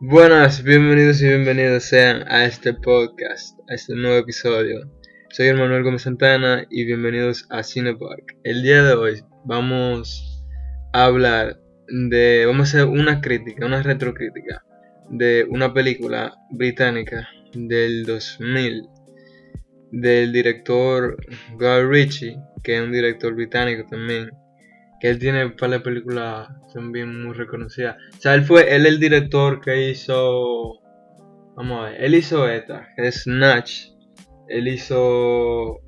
Buenas, bienvenidos y bienvenidos sean a este podcast, a este nuevo episodio. Soy el Manuel Gómez Santana y bienvenidos a Cinepark. El día de hoy vamos a hablar de, vamos a hacer una crítica, una retrocrítica de una película británica del 2000 del director Guy Ritchie, que es un director británico también, que él tiene un par de películas también muy reconocidas. O sea, él fue, él el director que hizo, vamos a ver, él hizo esta, Snatch. Él hizo,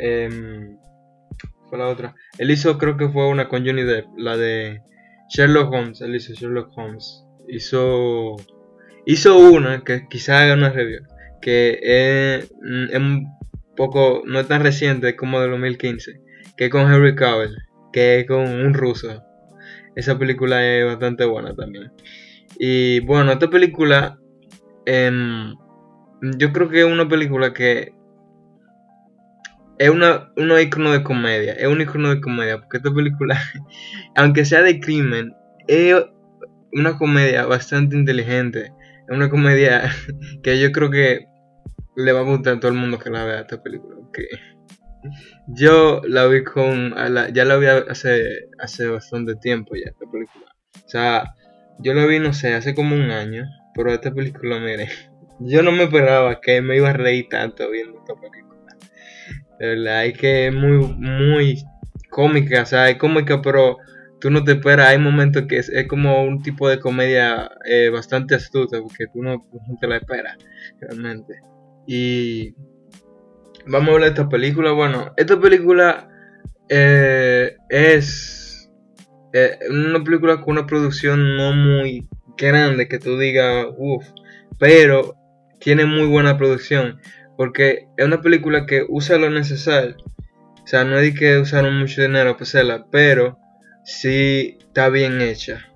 fue la otra. Él hizo, creo que fue una con Johnny Depp, la de Sherlock Holmes. Él hizo Sherlock Holmes. Hizo, hizo una que quizás haga una review, que es, es un poco, no es tan reciente, como de 2015, que es con Henry Cavill que es con un ruso. Esa película es bastante buena también. Y bueno, esta película, em, yo creo que es una película que es una, un icono de comedia. Es un icono de comedia. Porque esta película, aunque sea de crimen, es una comedia bastante inteligente. Es una comedia que yo creo que le va a gustar a todo el mundo que la vea esta película. Yo la vi con. ya la vi hace, hace bastante tiempo ya, esta película. O sea, yo la vi, no sé, hace como un año. Pero esta película, mire. Yo no me esperaba que me iba a reír tanto viendo esta película. De es que es muy, muy cómica. O sea, es cómica, pero tú no te esperas. Hay momentos que es, como un tipo de comedia eh, bastante astuta. Porque tú no, no te la esperas, realmente. Y vamos a hablar de esta película. Bueno, esta película eh, es eh, una película con una producción no muy grande que tú digas, uff, pero tiene muy buena producción. Porque es una película que usa lo necesario. O sea, no es que usaron mucho dinero para hacerla, pero sí está bien hecha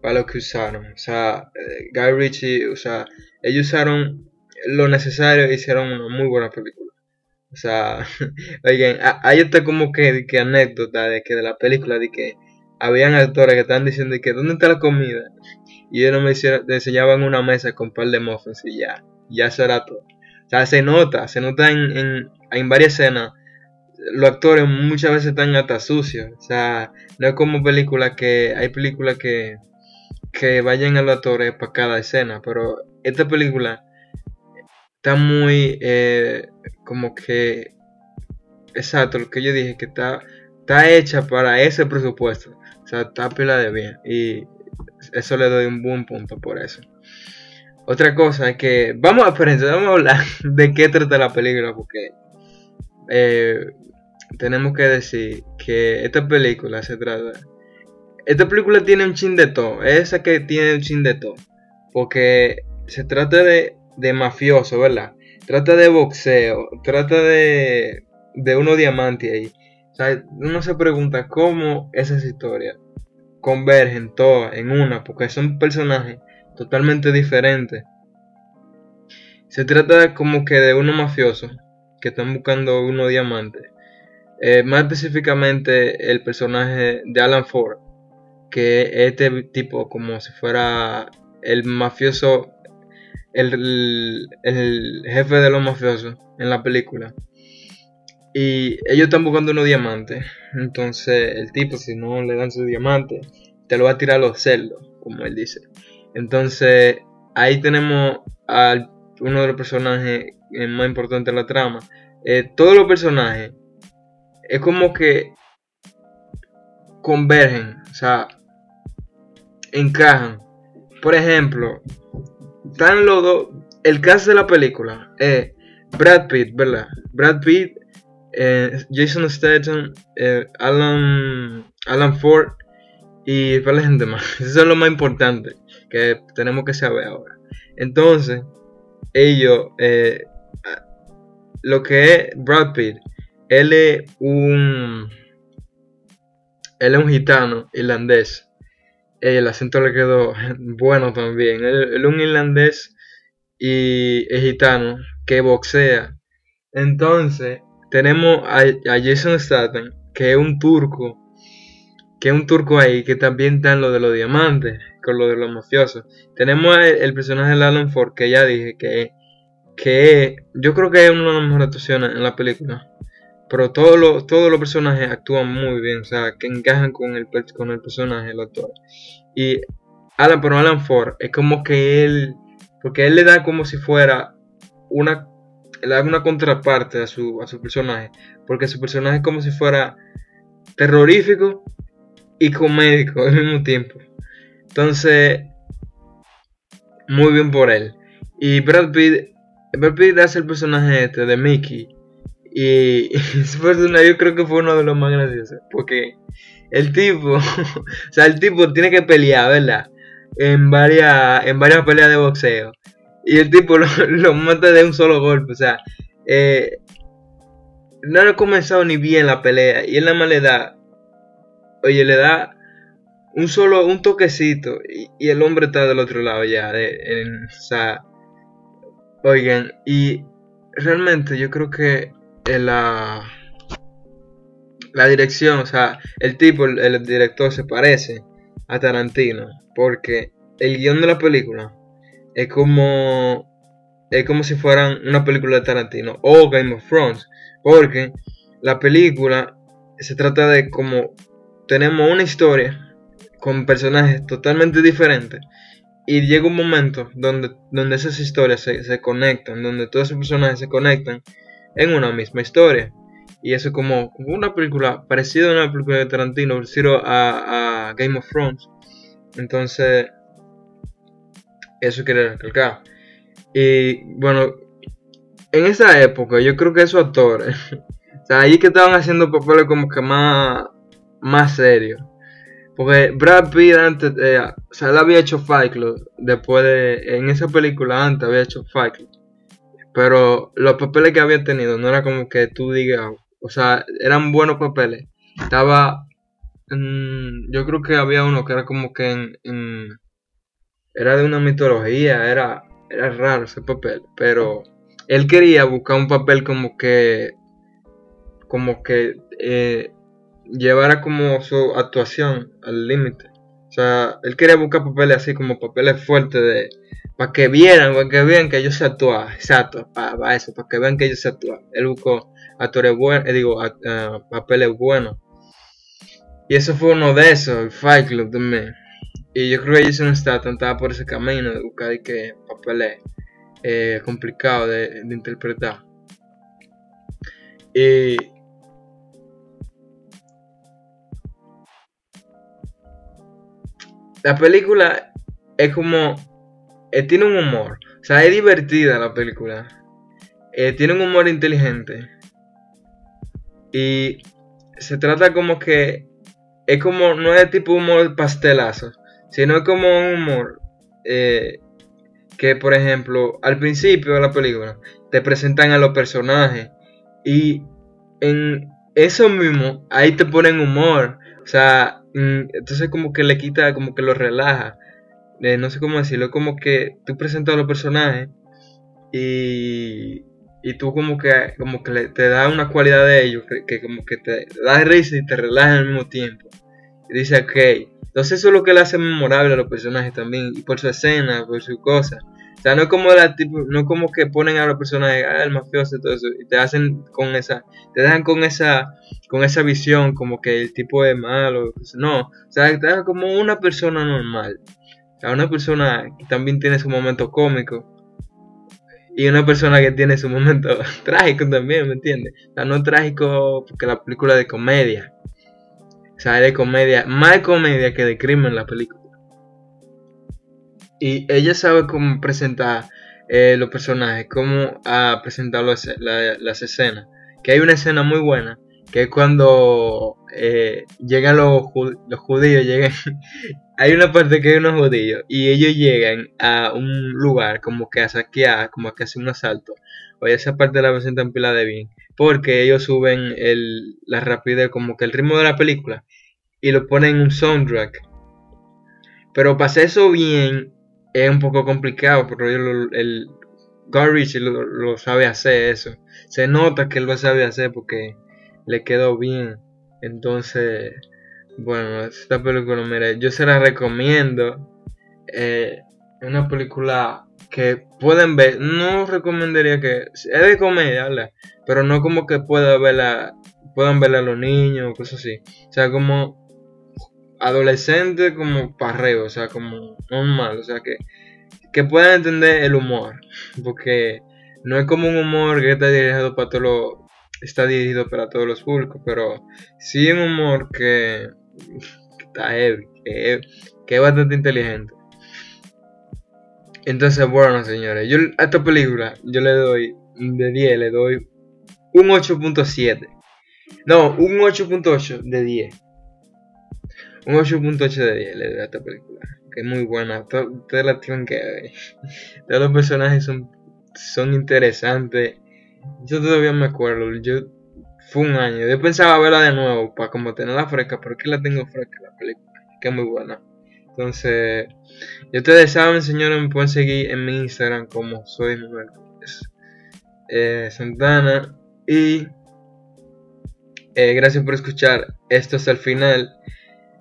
para lo que usaron. O sea, eh, Guy Ritchie, o sea, ellos usaron lo necesario y hicieron una muy buena película. O sea, oigan, hay esta como que, anécdota de que de la película, de que habían actores que estaban diciendo que ¿dónde está la comida? Y ellos me, hicieron, enseñaban una mesa con un par de muffins y ya, ya será todo. O sea, se nota, se nota en, en, en varias escenas. Los actores muchas veces están hasta sucios. O sea, no es como películas que. Hay películas que. que vayan a los actores para cada escena. Pero esta película está muy. Eh, como que, exacto, lo que yo dije, que está, está hecha para ese presupuesto. O sea, está pila de bien. Y eso le doy un buen punto por eso. Otra cosa es que, vamos a, vamos a hablar de qué trata la película, porque eh, tenemos que decir que esta película se trata... Esta película tiene un chin de todo, esa que tiene un chin de todo, porque se trata de, de mafioso, ¿verdad? trata de boxeo, trata de, de uno diamante ahí. O uno se pregunta cómo esas historias convergen todas en una, porque son personajes totalmente diferentes. Se trata como que de uno mafioso que están buscando uno diamante. Eh, más específicamente el personaje de Alan Ford, que este tipo como si fuera el mafioso el, jefe de los mafiosos en la película. Y ellos están buscando unos diamantes. Entonces el tipo si no le dan su diamante, te lo va a tirar a los cerdos, como él dice. Entonces ahí tenemos a uno de los personajes más importantes de la trama. Eh, todos los personajes es como que convergen, o sea, encajan. Por ejemplo, están los dos. El caso de la película es Brad Pitt, ¿verdad? Brad Pitt, eh, Jason Statham, eh, Alan, Alan Ford y la gente más. Eso es lo más importante que tenemos que saber ahora. Entonces, ellos, eh, lo que es Brad Pitt, él es un. Él es un gitano irlandés. El acento le quedó bueno también. Él, es un irlandés y gitano que boxea. Entonces, tenemos a, a Jason Statham, que es un turco que es un turco ahí que también en lo de los diamantes, con lo de los mafiosos. Tenemos el, personaje de Alan Ford, que ya dije que, que yo creo que es una de las mejores actuaciones en la película. Pero todos los, todos los personajes actúan muy bien, o sea, que encajan con el, con el personaje, el actor. Y Alan, pero Alan Ford es como que él, porque él le da como si fuera una, le da una contraparte a su, a su personaje, porque su personaje es como si fuera terrorífico, y comédico al mismo tiempo. Entonces, muy bien por él. Y Brad Pitt, Brad Pitt hace el personaje este de Mickey. Y, su personaje yo creo que fue uno de los más graciosos. Porque el tipo, o sea, el tipo tiene que pelear, ¿verdad? En varias, en varias peleas de boxeo. Y el tipo lo, mata de un solo golpe. O sea, eh, no ha comenzado ni bien la pelea. Y él nada más le da oye, le da un solo, un toquecito y, el hombre está del otro lado ya. o sea, oigan, y realmente yo creo que la, la dirección, o sea, el tipo, el, director se parece a Tarantino, porque el guion de la película es como es como si fueran una película de Tarantino o Game of Thrones, porque la película se trata de como tenemos una historia con personajes totalmente diferentes y llega un momento donde, donde esas historias se, conectan, donde todos esos personajes se conectan en una misma historia. Y eso es como una película parecida a una película de Tarantino, parecido a, a Game of Thrones. Entonces, eso quiere recalcar. Y bueno, en esa época yo creo que esos actores, o sea, ahí que estaban haciendo papeles como que más más serio. Porque Brad Pitt antes, eh, o sea, él había hecho Fight Club, después de, en esa película antes había hecho Fight Club. Pero los papeles que había tenido no era como que tú digas, o sea, eran buenos papeles. Estaba, yo creo que había uno que era como que en, era de una mitología, era, era raro ese papel, pero él quería buscar un papel como que, como que eh, llevara como su actuación al límite. O sea, él quería buscar papeles así como papeles fuertes de para que vieran, para que vean que ellos se actúan, exacto, para, eso, para que vean que ellos se actúan. Él buscó actores buenos, eh, digo, papeles buenos. Y eso fue uno de esos, el Fight Club también. Y yo creo que Jason Statham estaba por ese camino de buscar que papeles eh, complicados de, de interpretar. Y la película es como. Eh, tiene un humor. O sea, es divertida la película. Eh, tiene un humor inteligente. Y se trata como que. Es como. No es tipo humor pastelazo. Sino es como un humor. Eh, que, por ejemplo, al principio de la película. Te presentan a los personajes. Y en eso mismo. Ahí te ponen humor. O sea, entonces como que le quita, como que lo relaja. Eh, no sé cómo decirlo, como que tú presentas a los personajes y, y tú como que, como que te da una cualidad de ellos que, como que te da risa y te relaja al mismo tiempo. Y dice, ok, entonces eso es lo que le hace memorable a los personajes también, y por su escena, por su cosa. O sea, no como la no como que ponen a los personajes, ah, el mafioso y todo eso, y te hacen con esa, te dejan con esa, con esa visión como que el tipo es malo, no, o sea, te dejan como una persona normal, o sea, una persona que también tiene su momento cómico, y una persona que tiene su momento trágico también, ¿me entiendes? O sea, no trágico porque la película de comedia, o sea, es de comedia, más comedia que de crimen la película. Y ella sabe cómo presentar eh, los personajes, cómo ah, presentar las escenas. Que hay una escena muy buena, que es cuando eh, llegan los, judíos, llegan, hay una parte que hay unos judíos, y ellos llegan a un lugar como que a saquear, como que hacer un asalto. Oye, esa parte la presentan pila de bien. porque ellos suben la rapidez, como que el ritmo de la película, y lo ponen en un soundtrack. Pero para hacer eso bien es un poco complicado, pero el, el Garbage lo, lo, sabe hacer eso. Se nota que él lo sabe hacer porque le quedó bien. Entonces, bueno, esta película, mire, yo se la recomiendo. Eh, una película que pueden ver. No recomendaría que. Es de comedia, Pero no como que pueda verla. Puedan verla los niños o cosas así. O sea, como adolescente como parreo, o sea, como normal, o sea, que, que puedan entender el humor, porque no es como un humor que está dirigido para todos los, está dirigido para todos los públicos, pero sí un humor que, está heavy, que, es bastante inteligente. Entonces, bueno, señores, yo a esta película yo le doy de 10, le doy un 8.7. No, un 8.8 de 10. Un 8.8 de 10 le doy a esta película. Que es muy buena. Ustedes la tienen que ver. Todos los personajes son, son interesantes. Yo todavía me acuerdo. Yo fue un año. Yo pensaba verla de nuevo para como tenerla fresca. Pero que la tengo fresca la película. Que es muy buena. Entonces, y ustedes saben, señores, me pueden seguir en mi Instagram como soy Manuel eh, Santana. Y eh, gracias por escuchar esto hasta el final.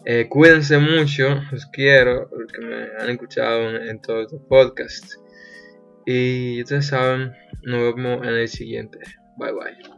Eh, cuídense mucho, los quiero, los que me han escuchado en, todos los podcasts. Y ustedes saben, nos vemos en el siguiente. Bye bye.